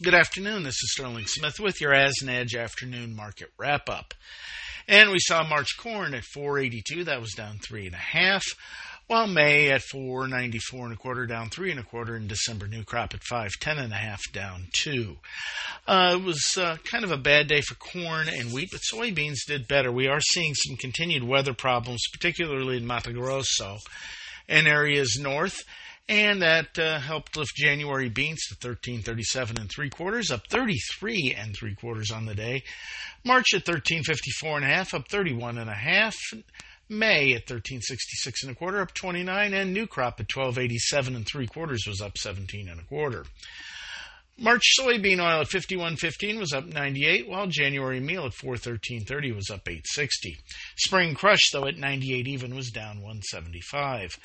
Good afternoon. This is Sterling Smith with your As an Edge afternoon market wrap up. And we saw March corn at 482. That was down three and a half. While May at 494 and a quarter, down three and a quarter. In December, new crop at 510 and a half, down two. Uh, it was uh, kind of a bad day for corn and wheat, but soybeans did better. We are seeing some continued weather problems, particularly in Mato Grosso and areas north and that uh, helped lift January beans to 1337 and three quarters, up 33 and three quarters on the day. March at 1354 and a half, up 31 and a half. May at 1366 and a quarter, up 29, and new crop at 1287 and three quarters was up 17 and a quarter. March soybean oil at 51.15 was up 98, while January meal at 413.30 was up 860. Spring crush, though, at 98 even was down 175.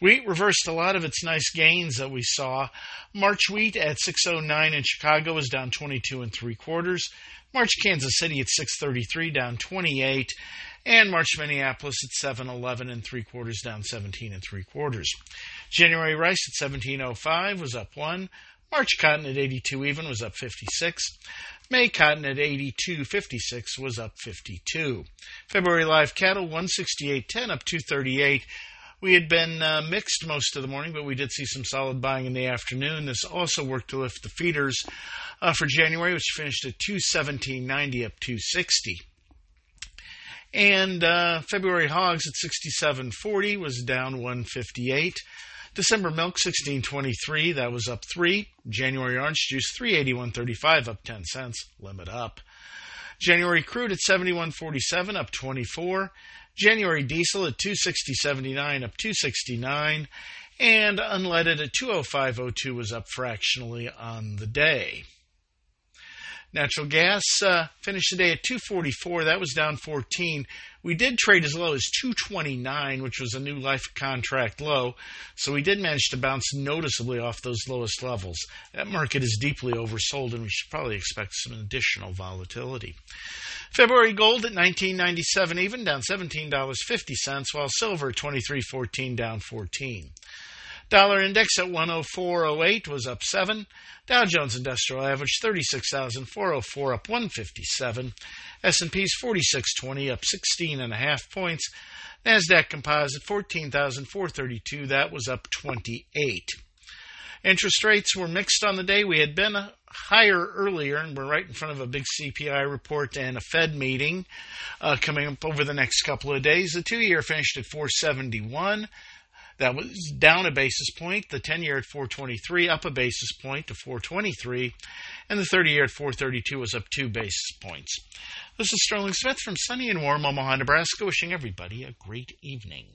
Wheat reversed a lot of its nice gains that we saw. March wheat at 609 in Chicago was down 22 and three quarters. March Kansas City at 633 down 28 and March Minneapolis at 711 and three quarters down 17 and three quarters. January rice at 1705 was up 1. March cotton at 82 even was up 56. May cotton at 82.56 was up 52. February live cattle 168.10 up 238. We had been uh, mixed most of the morning, but we did see some solid buying in the afternoon. This also worked to lift the feeders uh, for January, which finished at 217.90 up 260. And uh, February hogs at 67.40 was down 158. December milk 1623, that was up 3. January orange juice 381.35 up 10 cents, limit up. January crude at 71.47 up 24. January diesel at 260.79 up 269 and unleaded at 205.02 was up fractionally on the day. Natural gas uh, finished the day at 244. That was down 14. We did trade as low as 229, which was a new life contract low. So we did manage to bounce noticeably off those lowest levels. That market is deeply oversold, and we should probably expect some additional volatility. February gold at 1997 even, down $17.50, while silver 23.14 down 14. Dollar index at 104.08 was up 7. Dow Jones Industrial Average 36,404 up 157. S&P's 4620 up 16 and a half points. Nasdaq Composite 14,432 that was up 28. Interest rates were mixed on the day. We had been higher earlier, and we're right in front of a big CPI report and a Fed meeting uh, coming up over the next couple of days. The two-year finished at 471. That was down a basis point. The 10 year at 423 up a basis point to 423. And the 30 year at 432 was up two basis points. This is Sterling Smith from sunny and warm Omaha, Nebraska, wishing everybody a great evening.